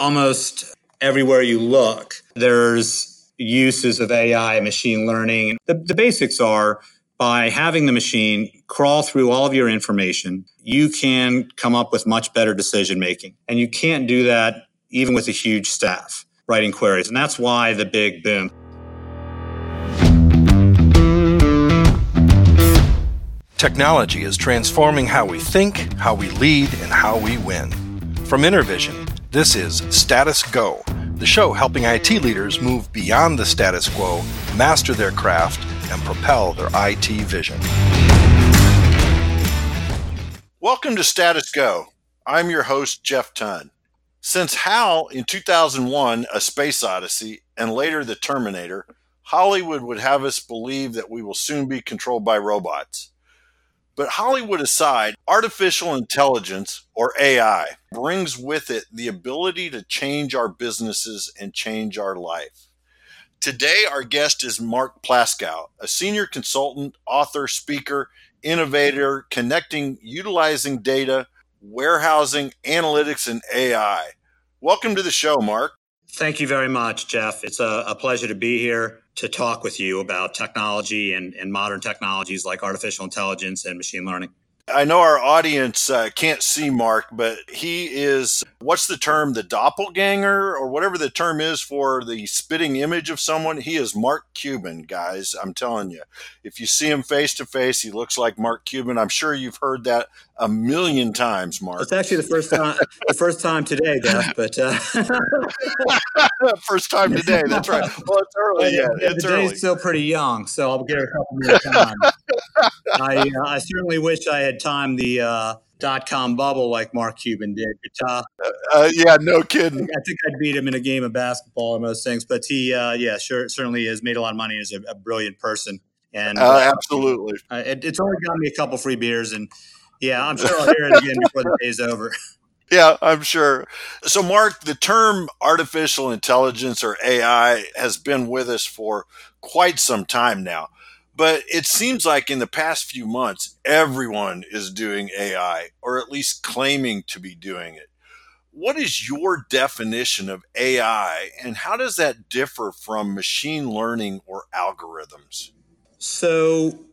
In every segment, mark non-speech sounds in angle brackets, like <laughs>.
almost everywhere you look, there's uses of AI and machine learning. The, the basics are by having the machine crawl through all of your information, you can come up with much better decision making. And you can't do that even with a huge staff writing queries. And that's why the big boom. Technology is transforming how we think, how we lead, and how we win. From InterVision, this is Status Go, the show helping IT leaders move beyond the status quo, master their craft, and propel their IT vision. Welcome to Status Go. I'm your host, Jeff Ton. Since HAL in 2001, A Space Odyssey, and later The Terminator, Hollywood would have us believe that we will soon be controlled by robots. But Hollywood aside, artificial intelligence, or AI, brings with it the ability to change our businesses and change our life. Today, our guest is Mark Plaskow, a senior consultant, author, speaker, innovator, connecting, utilizing data, warehousing, analytics, and AI. Welcome to the show, Mark. Thank you very much, Jeff. It's a, a pleasure to be here to talk with you about technology and, and modern technologies like artificial intelligence and machine learning. I know our audience uh, can't see Mark, but he is what's the term, the doppelganger or whatever the term is for the spitting image of someone? He is Mark Cuban, guys. I'm telling you. If you see him face to face, he looks like Mark Cuban. I'm sure you've heard that a million times, Mark. It's actually the first time the first time today, Jeff, but uh... <laughs> first time today. That's right. Well, it's early yet. Yeah, <laughs> it's the early. day's still pretty young, so I'll give it a couple more time. I, uh, I certainly wish I had timed the uh, dot com bubble like Mark Cuban did. But, uh, uh, yeah, no kidding. I think I'd beat him in a game of basketball or most things. But he, uh, yeah, sure, certainly has made a lot of money as a, a brilliant person. And uh, absolutely, it, it's only got me a couple free beers, and yeah, I'm sure I'll hear it again before the day's over. <laughs> Yeah, I'm sure. So, Mark, the term artificial intelligence or AI has been with us for quite some time now. But it seems like in the past few months, everyone is doing AI or at least claiming to be doing it. What is your definition of AI and how does that differ from machine learning or algorithms? So,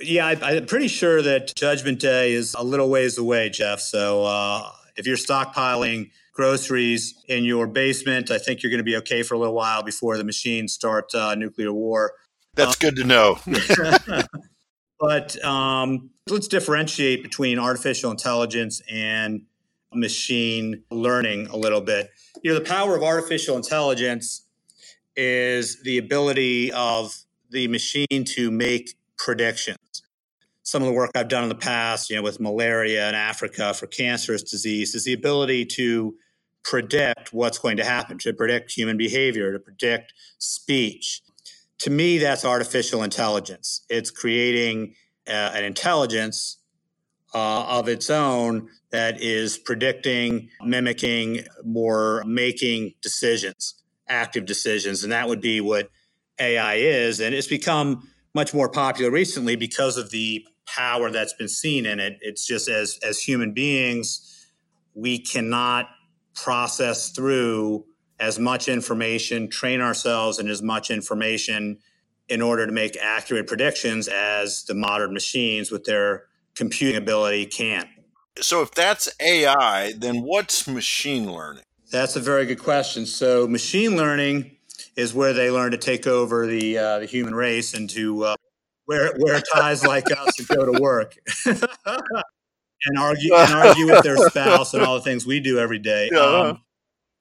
yeah, I, am pretty sure that Judgment Day is a little ways away, Jeff. So, uh, if you're stockpiling groceries in your basement, I think you're going to be okay for a little while before the machines start uh, nuclear war. That's good to know. <laughs> but um, let's differentiate between artificial intelligence and machine learning a little bit. You know, the power of artificial intelligence is the ability of the machine to make predictions some of the work I've done in the past, you know, with malaria in Africa for cancerous disease, is the ability to predict what's going to happen, to predict human behavior, to predict speech. To me, that's artificial intelligence. It's creating uh, an intelligence uh, of its own that is predicting, mimicking, more making decisions, active decisions. And that would be what AI is. And it's become much more popular recently because of the power that's been seen in it. It's just as as human beings, we cannot process through as much information, train ourselves in as much information in order to make accurate predictions as the modern machines with their computing ability can. So, if that's AI, then what's machine learning? That's a very good question. So, machine learning is where they learn to take over the uh, the human race and to uh, wear wear ties like us and go to work. <laughs> and argue and argue with their spouse and all the things we do every day. <laughs> Um,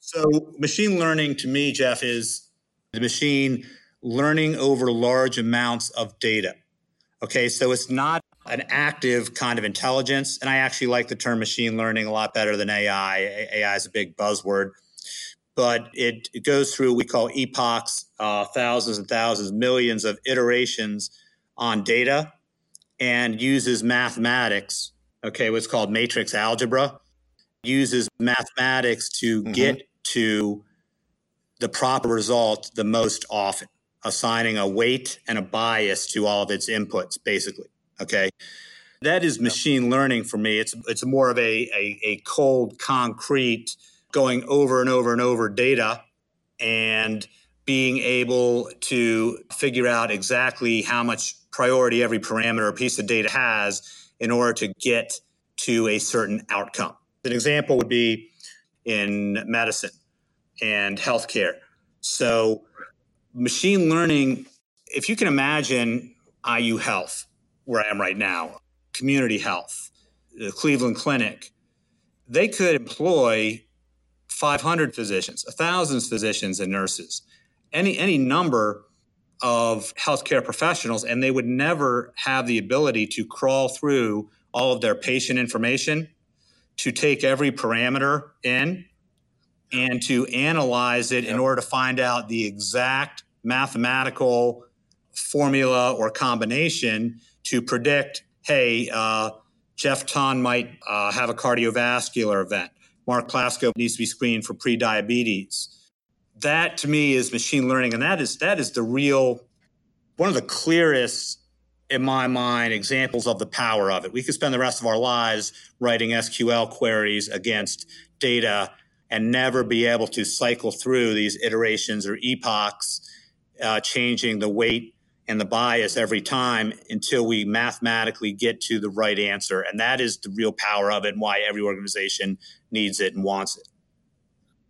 so machine learning to me, Jeff, is the machine learning over large amounts of data. Okay, so it's not an active kind of intelligence, and I actually like the term machine learning a lot better than AI. AI is a big buzzword, but it, it goes through we call epochs, uh, thousands and thousands, millions of iterations on data and uses mathematics, okay, what's called matrix algebra, uses mathematics to mm-hmm. get to the proper result the most often, assigning a weight and a bias to all of its inputs, basically. Okay. That is machine learning for me. It's it's more of a, a, a cold, concrete going over and over and over data and being able to figure out exactly how much priority every parameter or piece of data has in order to get to a certain outcome. An example would be in medicine and healthcare. So, machine learning, if you can imagine IU Health, where I am right now, community health, the Cleveland Clinic, they could employ 500 physicians, 1,000 physicians and nurses, any, any number of healthcare professionals, and they would never have the ability to crawl through all of their patient information, to take every parameter in, and to analyze it yep. in order to find out the exact mathematical formula or combination to predict hey, uh, Jeff Ton might uh, have a cardiovascular event. Mark Plasko needs to be screened for prediabetes. That to me is machine learning, and that is that is the real one of the clearest in my mind examples of the power of it. We could spend the rest of our lives writing SQL queries against data and never be able to cycle through these iterations or epochs, uh, changing the weight and the bias every time until we mathematically get to the right answer. And that is the real power of it and why every organization needs it and wants it.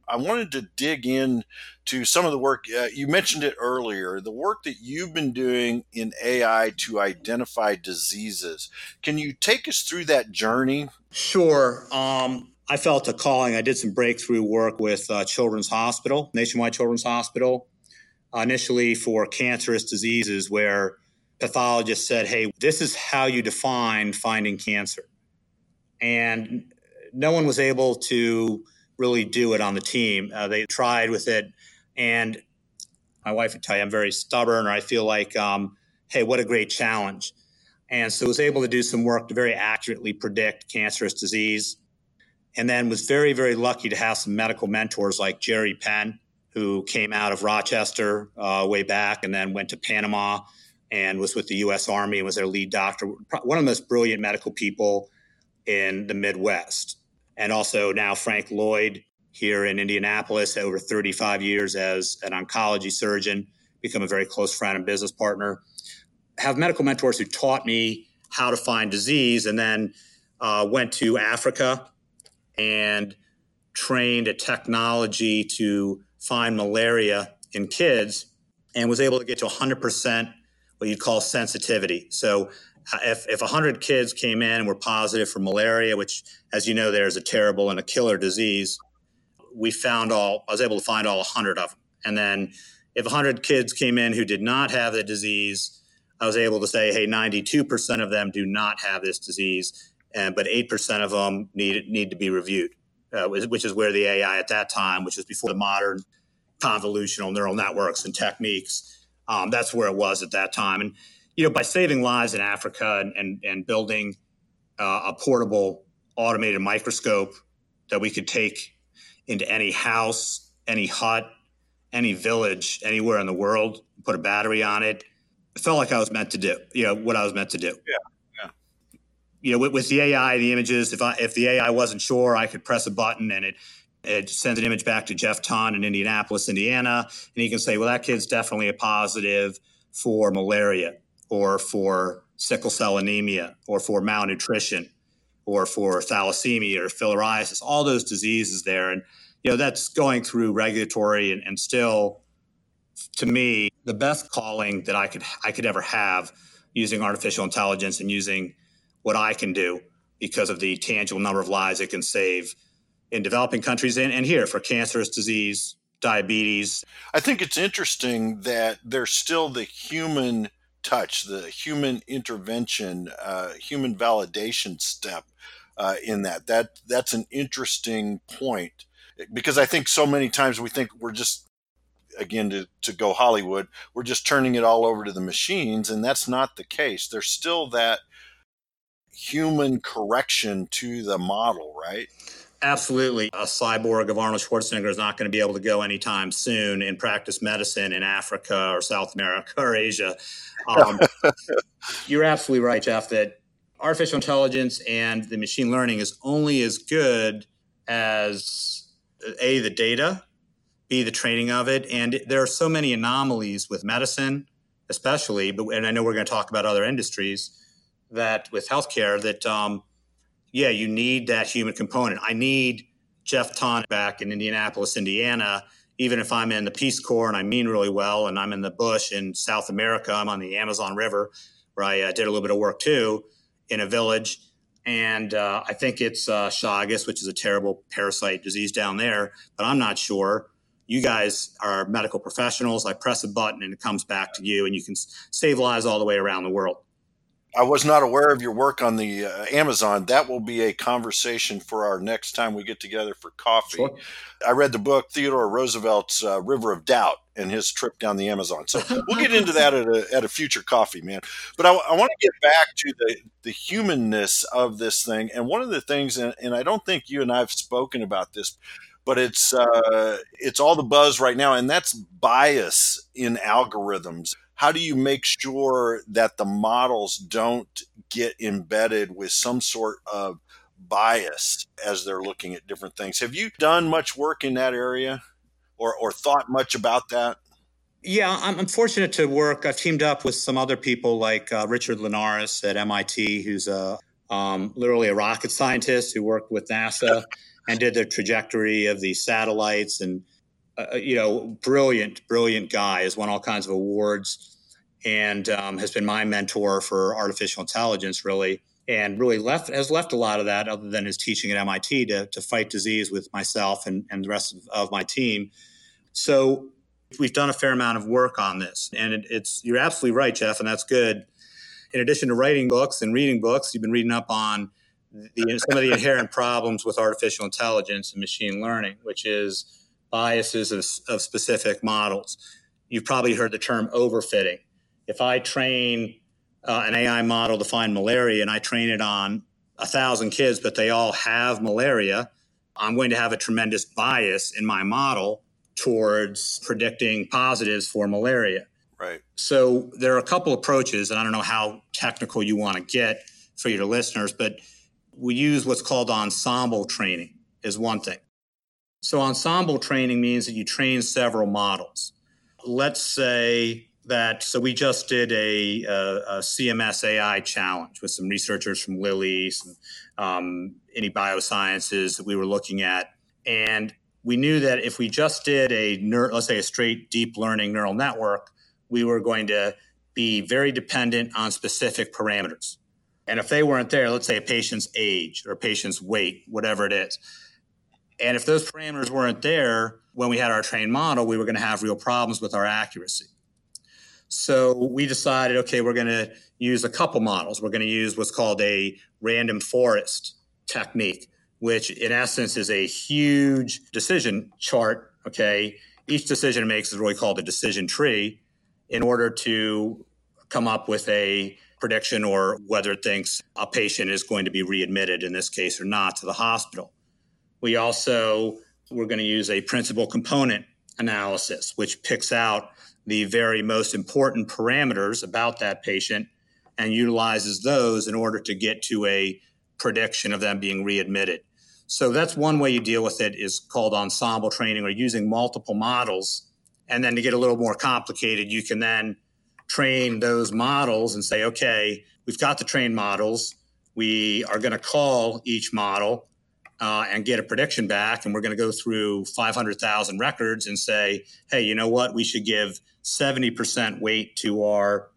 I wanted to dig in to some of the work uh, you mentioned it earlier, the work that you've been doing in AI to identify diseases. Can you take us through that journey? Sure. Um, I felt a calling. I did some breakthrough work with uh, Children's Hospital, Nationwide Children's Hospital, uh, initially for cancerous diseases, where pathologists said, "Hey, this is how you define finding cancer," and no one was able to really do it on the team. Uh, they tried with it, and my wife would tell you I'm very stubborn, or I feel like, um, hey, what a great challenge. And so was able to do some work to very accurately predict cancerous disease. And then was very, very lucky to have some medical mentors like Jerry Penn, who came out of Rochester uh, way back and then went to Panama and was with the U.S. Army and was their lead doctor. One of the most brilliant medical people in the Midwest and also now Frank Lloyd here in Indianapolis, over 35 years as an oncology surgeon, become a very close friend and business partner. Have medical mentors who taught me how to find disease, and then uh, went to Africa and trained a technology to find malaria in kids, and was able to get to 100% what you'd call sensitivity. So if, if 100 kids came in and were positive for malaria, which, as you know, there's a terrible and a killer disease, we found all, I was able to find all 100 of them. And then if 100 kids came in who did not have the disease, I was able to say, hey, 92% of them do not have this disease, and, but 8% of them need, need to be reviewed, uh, which is where the AI at that time, which is before the modern convolutional neural networks and techniques, um, that's where it was at that time. And you know, by saving lives in Africa and, and, and building uh, a portable automated microscope that we could take into any house, any hut, any village, anywhere in the world, put a battery on it. It felt like I was meant to do, you know, what I was meant to do. Yeah. yeah. You know, with, with the AI, the images, if I, if the AI wasn't sure, I could press a button and it, it sends an image back to Jeff Ton in Indianapolis, Indiana, and he can say, well, that kid's definitely a positive for malaria or for sickle cell anemia or for malnutrition or for thalassemia or filariasis, all those diseases there. And, you know, that's going through regulatory and, and still, to me, the best calling that I could, I could ever have using artificial intelligence and using what I can do because of the tangible number of lives it can save in developing countries and, and here for cancerous disease, diabetes. I think it's interesting that there's still the human touch, the human intervention, uh, human validation step uh, in that. That that's an interesting point because I think so many times we think we're just again to, to go Hollywood, we're just turning it all over to the machines, and that's not the case. There's still that human correction to the model, right? Absolutely. A cyborg of Arnold Schwarzenegger is not going to be able to go anytime soon and practice medicine in Africa or South America or Asia. Um, <laughs> you're absolutely right, Jeff, that artificial intelligence and the machine learning is only as good as a the data, b the training of it, and there are so many anomalies with medicine, especially. But and I know we're going to talk about other industries that with healthcare that um, yeah, you need that human component. I need Jeff Ton back in Indianapolis, Indiana. Even if I'm in the Peace Corps and I mean really well, and I'm in the bush in South America, I'm on the Amazon River, where I uh, did a little bit of work too, in a village and uh, I think it's uh, Chagas, which is a terrible parasite disease down there, but I'm not sure. You guys are medical professionals. I press a button and it comes back to you, and you can save lives all the way around the world. I was not aware of your work on the uh, Amazon. That will be a conversation for our next time we get together for coffee. Sure. I read the book Theodore Roosevelt's uh, River of Doubt and his trip down the Amazon. So <laughs> we'll get into that at a, at a future coffee, man. But I, I want to get back to the, the humanness of this thing. And one of the things, and, and I don't think you and I have spoken about this, but it's uh, it's all the buzz right now, and that's bias in algorithms how do you make sure that the models don't get embedded with some sort of bias as they're looking at different things? Have you done much work in that area or, or thought much about that? Yeah, I'm, fortunate to work. I've teamed up with some other people like uh, Richard Linares at MIT, who's a um, literally a rocket scientist who worked with NASA and did the trajectory of the satellites and uh, you know, brilliant, brilliant guy. Has won all kinds of awards and um, has been my mentor for artificial intelligence, really, and really left has left a lot of that other than his teaching at MIT to, to fight disease with myself and, and the rest of, of my team. So we've done a fair amount of work on this, and it, it's you're absolutely right, Jeff, and that's good. In addition to writing books and reading books, you've been reading up on the, some of the inherent problems with artificial intelligence and machine learning, which is biases of, of specific models. You've probably heard the term overfitting if I train uh, an AI model to find malaria and I train it on a thousand kids, but they all have malaria, I'm going to have a tremendous bias in my model towards predicting positives for malaria. Right. So there are a couple approaches, and I don't know how technical you want to get for your listeners, but we use what's called ensemble training is one thing. So ensemble training means that you train several models. Let's say that so we just did a, a, a, CMS AI challenge with some researchers from Lilly, some um, any biosciences that we were looking at, and we knew that if we just did a let's say a straight deep learning neural network, we were going to be very dependent on specific parameters. And if they weren't there, let's say a patient's age or a patient's weight, whatever it is, and if those parameters weren't there when we had our trained model, we were going to have real problems with our accuracy. So we decided, okay, we're going to use a couple models. We're going to use what's called a random forest technique, which in essence is a huge decision chart. Okay. Each decision it makes is really called a decision tree in order to come up with a prediction or whether it thinks a patient is going to be readmitted in this case or not to the hospital. We also we're going to use a principal component analysis, which picks out the very most important parameters about that patient and utilizes those in order to get to a prediction of them being readmitted. So that's one way you deal with it is called ensemble training or using multiple models. And then to get a little more complicated, you can then train those models and say, okay, we've got the trained models. We are going to call each model uh, and get a prediction back. And we're going to go through 500,000 records and say, hey, you know what? We should give 70% weight to our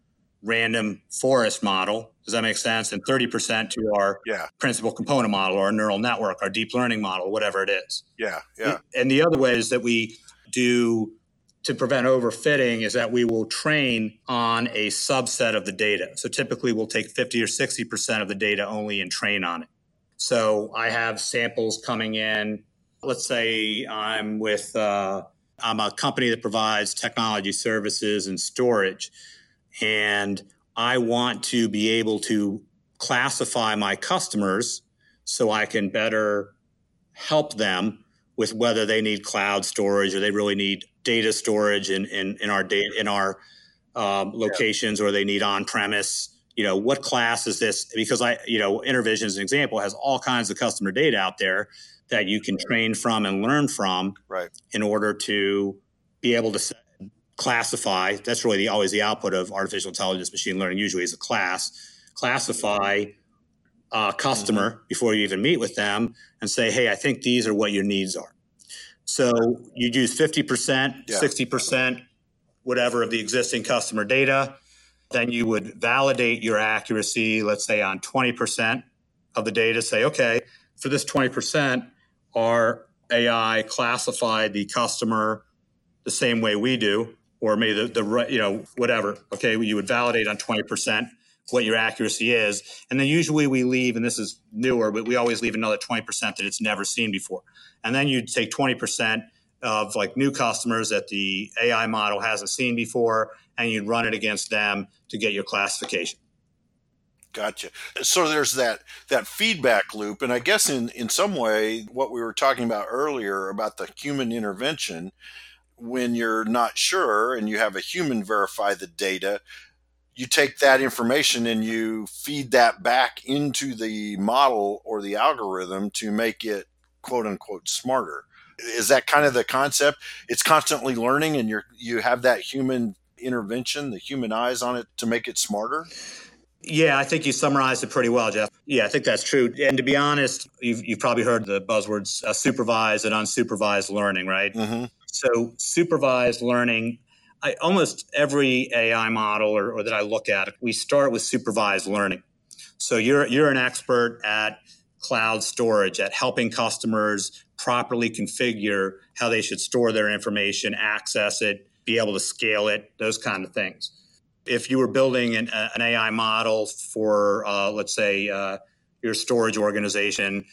random forest model. Does that make sense? And 30% to our yeah. principal component model or our neural network, our deep learning model, whatever it is. Yeah, yeah. And the other way is that we do to prevent overfitting is that we will train on a subset of the data. So typically we'll take 50 or 60% of the data only and train on it. So I have samples coming in. Let's say I'm with, uh, I'm a company that provides technology services and storage, and I want to be able to classify my customers so I can better help them with whether they need cloud storage or they really need data storage in, in, in our data in our um, locations yeah. or they need on premise you know, what class is this? Because I, you know, Intervision as an example has all kinds of customer data out there, that you can train from and learn from right. in order to be able to classify. That's really the, always the output of artificial intelligence machine learning, usually is a class. Classify a customer mm-hmm. before you even meet with them and say, hey, I think these are what your needs are. So you'd use 50%, yeah. 60%, whatever of the existing customer data. Then you would validate your accuracy, let's say on 20% of the data, say, okay, for this 20%, our AI classified the customer the same way we do, or maybe the, the you know, whatever. Okay, you would validate on 20% what your accuracy is. And then usually we leave, and this is newer, but we always leave another 20% that it's never seen before. And then you take 20% of like new customers that the AI model hasn't seen before, and you'd run it against them to get your classification. Gotcha. So there's that that feedback loop, and I guess in in some way, what we were talking about earlier about the human intervention, when you're not sure and you have a human verify the data, you take that information and you feed that back into the model or the algorithm to make it quote unquote smarter. Is that kind of the concept? It's constantly learning and you're you have that human intervention, the human eyes on it to make it smarter? Yeah, I think you summarized it pretty well, Jeff. Yeah, I think that's true. And to be honest, you've, you've probably heard the buzzwords uh, supervised and unsupervised learning, right? Mm-hmm. So, supervised learning, I, almost every AI model or, or that I look at, we start with supervised learning. So, you're, you're an expert at cloud storage, at helping customers properly configure how they should store their information, access it, be able to scale it, those kind of things if you were building an, an AI model for, uh, let's say, uh, your storage organization,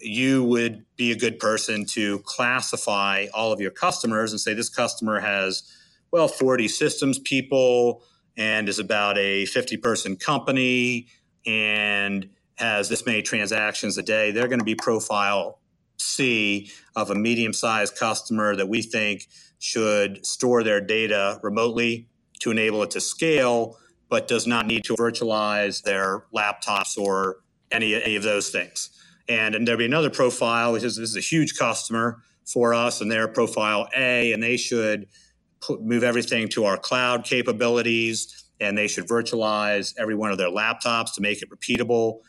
you would be a good person to classify all of your customers and say this customer has, well, 40 systems people and is about a 50 person company and has this many transactions a day. They're going to be profile C of a medium sized customer that we think should store their data remotely to enable it to scale, but does not need to virtualize their laptops or any, any of those things. And, and there'll be another profile, which is this is a huge customer for us, and their profile A, and they should put, move everything to our cloud capabilities, and they should virtualize every one of their laptops to make it repeatable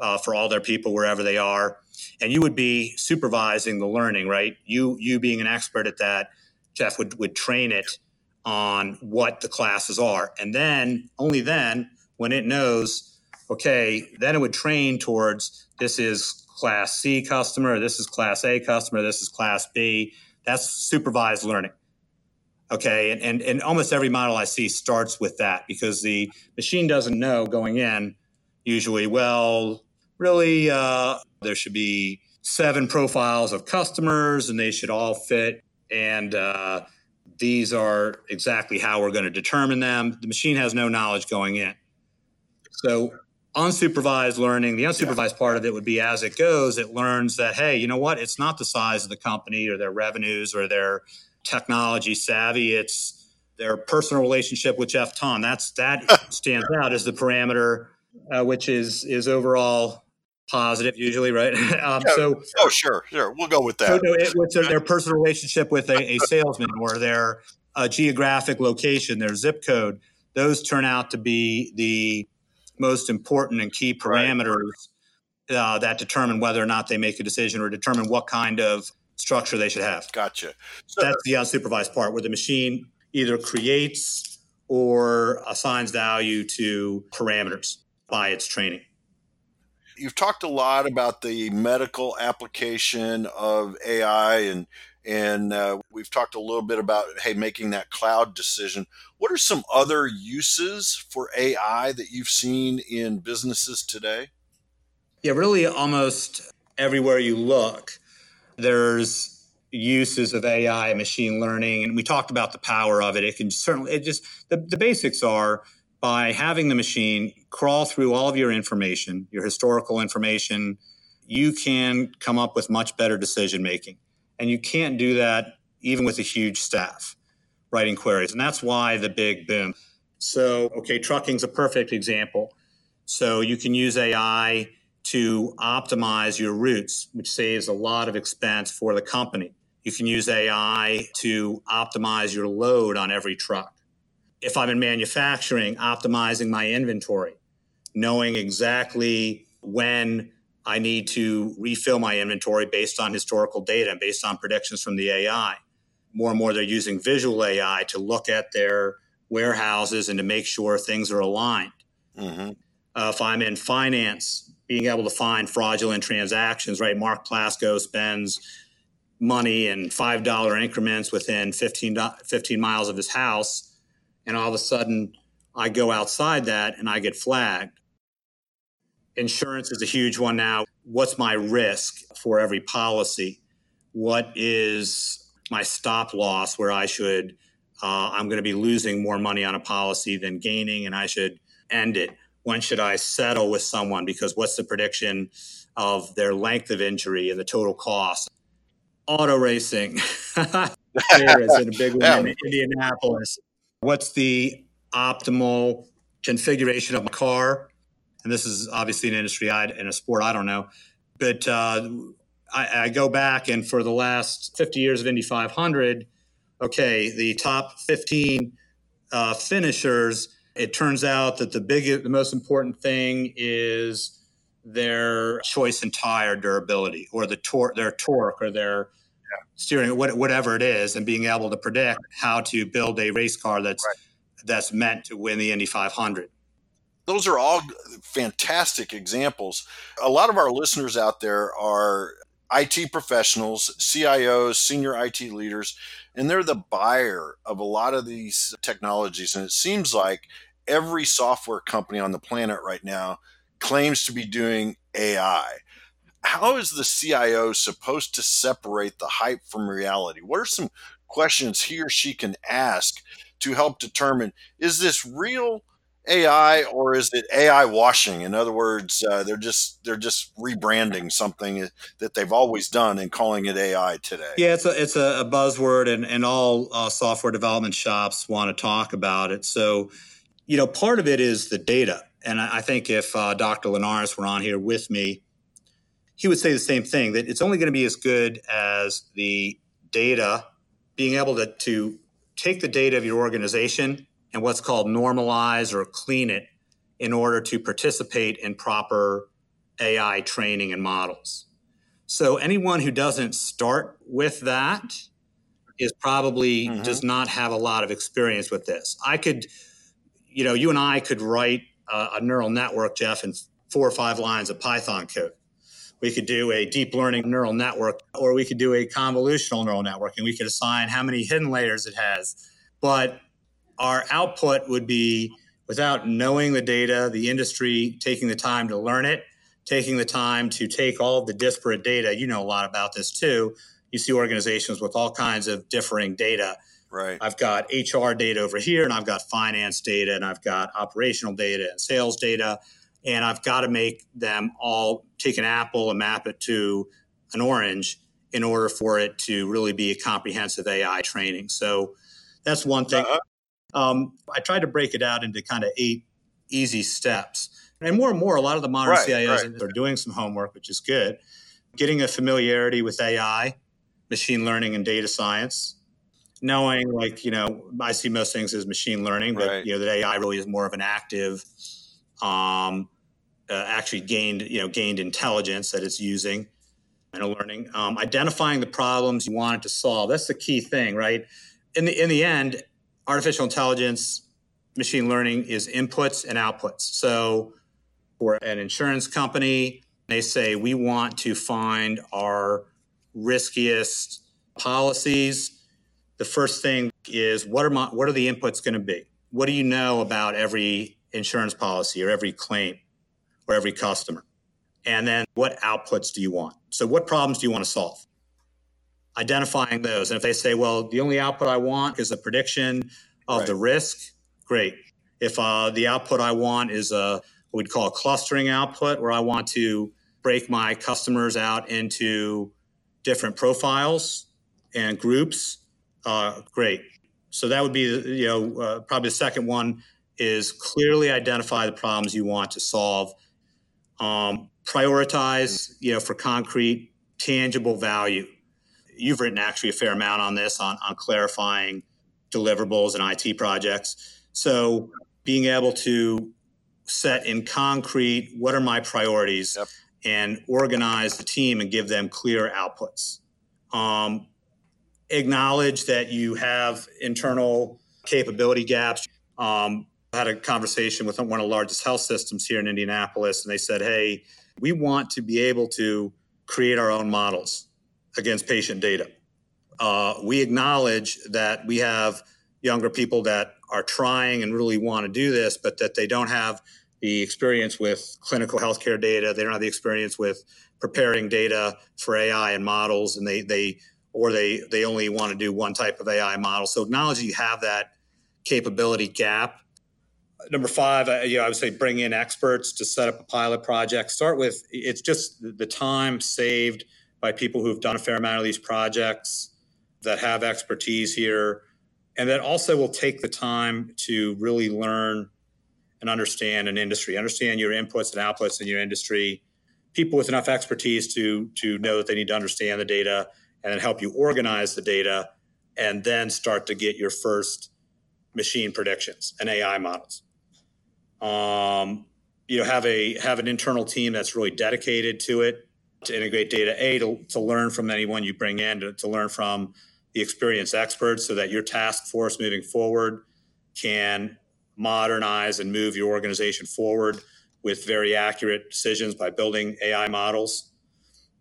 uh, for all their people wherever they are. And you would be supervising the learning, right? You you being an expert at that, Jeff would would train it on what the classes are. And then, only then, when it knows, okay, then it would train towards this is class C customer, this is class A customer, this is class B. That's supervised learning. Okay, and, and, and almost every model I see starts with that because the machine doesn't know going in usually, well, really, uh, there should be seven profiles of customers and they should all fit. And uh, these are exactly how we're going to determine them. The machine has no knowledge going in. So, unsupervised learning, the unsupervised yeah. part of it would be as it goes, it learns that, hey, you know what? It's not the size of the company or their revenues or their technology savvy. It's their personal relationship with Jeff Ton. That's that <laughs> stands out as the parameter, uh, which is is overall positive usually, right? <laughs> um. So, oh, sure, sure, we'll go with that. So, no, it, their, their, personal relationship with a, a salesman or their uh, geographic location, their zip code? Those turn out to be the most important and key parameters right. uh, that determine whether or not they make a decision or determine what kind of structure they should have. Gotcha. So, That's the unsupervised part where the machine either creates or assigns value to parameters by its training you've talked a lot about the medical application of AI and and uh, we've talked a little bit about hey making that cloud decision. What are some other uses for AI that you've seen in businesses today? Yeah, really, almost everywhere you look, there's uses of AI, machine learning, and we talked about the power of it. It can certainly, it just the, the basics are by having the machine crawl through all of your information, your historical information, you can come up with much better decision making. And you can't do that even with a huge staff writing queries. And that's why the big boom. So, okay, trucking's a perfect example. So you can use AI to optimize your routes, which saves a lot of expense for the company. You can use AI to optimize your load on every truck. If I'm in manufacturing, optimizing my inventory, knowing exactly when I need to refill my inventory based on historical data and based on predictions from the AI. More and more, they're using visual AI to look at their warehouses and to make sure things are aligned. Mm-hmm. Uh, if I'm in finance, being able to find fraudulent transactions, right? Mark Plasko spends money in $5 increments within 15, 15 miles of his house. And all of a sudden, I go outside that and I get flagged. Insurance is a huge one now. What's my risk for every policy? What is my stop loss where I should, uh, I'm going to be losing more money on a policy than gaining and I should end it? when should I settle with someone? Because what's the prediction of their length of injury and the total cost? Auto racing. <laughs> there is a big one in Indianapolis. What's the optimal configuration of my car? And this is obviously an industry I, in a sport I don't know. But uh, I, I go back and for the last 50 years of Indy 500, okay, the top 15 uh, finishers it turns out that the biggest, the most important thing is their choice and tire durability or the tor- their torque or their. Steering, whatever it is, and being able to predict how to build a race car that's right. that's meant to win the Indy 500. Those are all fantastic examples. A lot of our listeners out there are IT professionals, CIOs, senior IT leaders, and they're the buyer of a lot of these technologies. And it seems like every software company on the planet right now claims to be doing AI. How is the CIO supposed to separate the hype from reality? What are some questions he or she can ask to help determine is this real AI or is it AI washing? In other words, uh, they're just they're just rebranding something that they've always done and calling it AI today. Yeah, it's a it's a, buzzword, and and all uh, software development shops want to talk about it. So you know, part of it is the data. And I think if uh, Dr. Linares were on here with me, he would say the same thing that it's only going to be as good as the data, being able to, to take the data of your organization and what's called normalize or clean it in order to participate in proper AI training and models. So anyone who doesn't start with that is probably mm-hmm. does not have a lot of experience with this. I could you know, you and I could write a, a neural network, Jeff, in four or five lines of Python code. We could do a deep learning neural network, or we could do a convolutional neural network, and we could assign how many hidden layers it has. But our output would be without knowing the data, the industry taking the time to learn it, taking the time to take all the disparate data. You know a lot about this too. You see organizations with all kinds of differing data Right. I've got HR data over here, and I've got finance data, and I've got operational data and sales data. And I've got to make them all take an apple and map it to an orange in order for it to really be a comprehensive AI training. So that's one thing. Uh-huh. Um, I tried to break it out into kind of eight easy steps. And more and more, a lot of the modern right, CIOs right. are doing some homework, which is good. Getting a familiarity with AI, machine learning, and data science knowing like you know i see most things as machine learning but right. you know that ai really is more of an active um, uh, actually gained you know gained intelligence that it's using and learning. Um, identifying the problems you want it to solve that's the key thing right? In the in the end artificial intelligence machine learning is inputs and outputs. So for an insurance company they say we want to find our riskiest policies. The first thing is what are my what are the inputs going to be? What do you know about every insurance policy or every claim or every customer? And then what outputs do you want? So what problems do you want to solve? Identifying those. And if they say, well, the only output I want is a prediction of right. the risk, great. If uh, the output I want is a what we'd call a clustering output, where I want to break my customers out into different profiles and groups, uh, great. So that would be, you know, uh, probably the second one is clearly identify the problems you want to solve. Um, prioritize, you know, for concrete, tangible value. You've written actually a fair amount on this on, on clarifying deliverables and IT projects. So being able to set in concrete what are my priorities yep. and organize the team and give them clear outputs. Um, acknowledge that you have internal capability gaps. Um, had a conversation with one of the largest health systems here in Indianapolis, and they said, Hey, we want to be able to create our own models against patient data. Uh, we acknowledge that we have younger people that are trying and really want to do this, but that they don't have the experience with clinical healthcare data. They don't have the experience with preparing data for AI and models, and they they or they they only want to do one type of AI model. So acknowledge you have that capability gap. Number five, uh, you know, I would say bring in experts to set up a pilot project. Start with it's just the time saved by people who've done a fair amount of these projects that have expertise here and that also will take the time to really learn and understand an industry, understand your inputs and outputs in your industry, people with enough expertise to to know that they need to understand the data and then help you organize the data and then start to get your first machine predictions and AI models. Um, you know, have a have an internal team that's really dedicated to it to integrate data. A to, to learn from anyone you bring in to, to learn from the experienced experts so that your task force moving forward can modernize and move your organization forward with very accurate decisions by building AI models,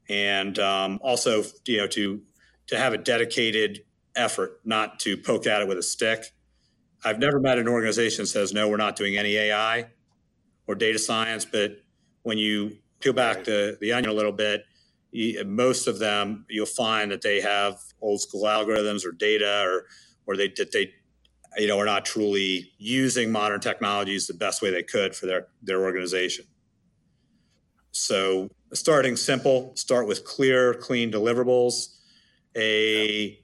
and um, also you know to to have a dedicated effort, not to poke at it with a stick. I've never met an organization that says no, we're not doing any AI or data science, but when you peel back the, the onion a little bit, most of them you'll find that they have old school algorithms or data or or they that they you know are not truly using modern technologies the best way they could for their their organization. So starting simple start with clear clean deliverables. A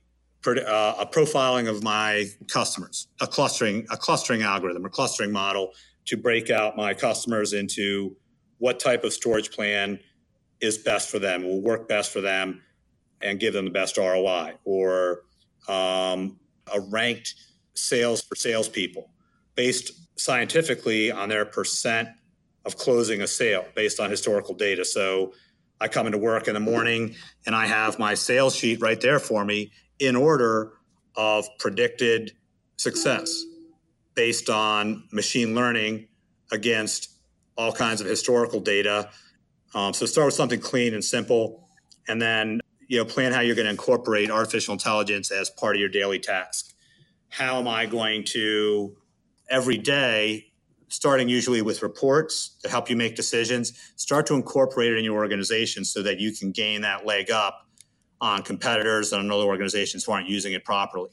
uh, a profiling of my customers a clustering a clustering algorithm or clustering model to break out my customers into what type of storage plan is best for them, will work best for them, and give them the best ROI, or um, a ranked sales for salespeople based scientifically on their percent of closing a sale based on historical data. So I come into work in the morning and I have my sales sheet right there for me in order of predicted success based on machine learning against all kinds of historical data um, so start with something clean and simple, and then you know plan how you're going to incorporate artificial intelligence as part of your daily task. How am I going to every day, starting usually with reports that help you make decisions, start to incorporate it in your organization so that you can gain that leg up on competitors and on other organizations who aren't using it properly.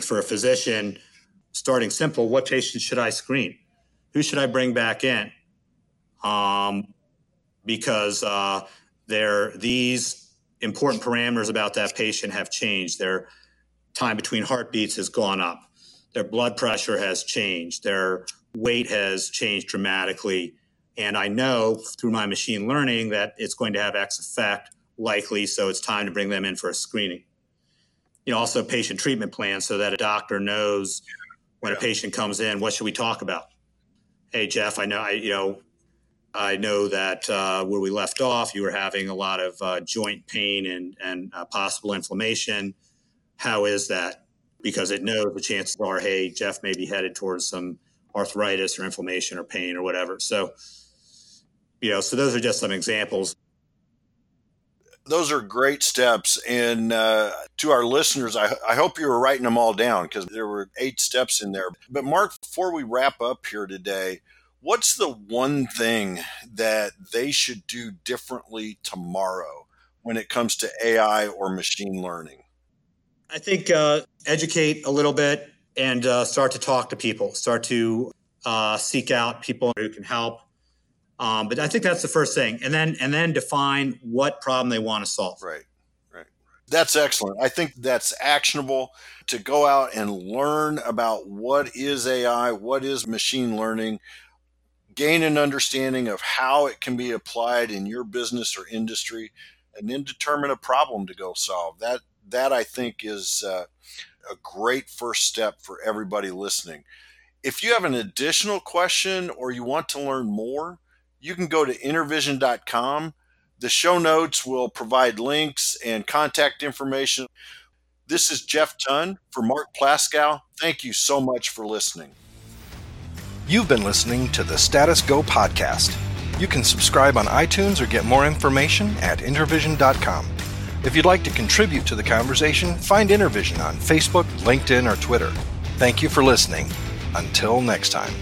For a physician, starting simple, what patients should I screen? Who should I bring back in? Um, because uh, these important parameters about that patient have changed. Their time between heartbeats has gone up. Their blood pressure has changed. Their weight has changed dramatically. And I know through my machine learning that it's going to have X effect likely, so it's time to bring them in for a screening. You know, also patient treatment plans so that a doctor knows when yeah. a patient comes in, what should we talk about? Hey, Jeff, I know I, you know, I know that uh, where we left off, you were having a lot of uh, joint pain and, and uh, possible inflammation. How is that? Because it knows the chances are, hey, Jeff may be headed towards some arthritis or inflammation or pain or whatever. So, you know, so those are just some examples. Those are great steps. And uh, to our listeners, I, I hope you were writing them all down because there were eight steps in there. But, Mark, before we wrap up here today, what's the one thing that they should do differently tomorrow when it comes to AI or machine learning? I think uh, educate a little bit and uh, start to talk to people, start to uh, seek out people who can help. Um, but I think that's the first thing, and then and then define what problem they want to solve. Right, right. That's excellent. I think that's actionable to go out and learn about what is AI, what is machine learning, gain an understanding of how it can be applied in your business or industry, and then determine a problem to go solve. That that I think is uh, a great first step for everybody listening. If you have an additional question or you want to learn more, you can go to intervision.com. The show notes will provide links and contact information. This is Jeff Ton for Mark Plaskow. Thank you so much for listening. You've been listening to the Status Go podcast. You can subscribe on iTunes or get more information at intervision.com. If you'd like to contribute to the conversation, find Intervision on Facebook, LinkedIn, or Twitter. Thank you for listening. Until next time.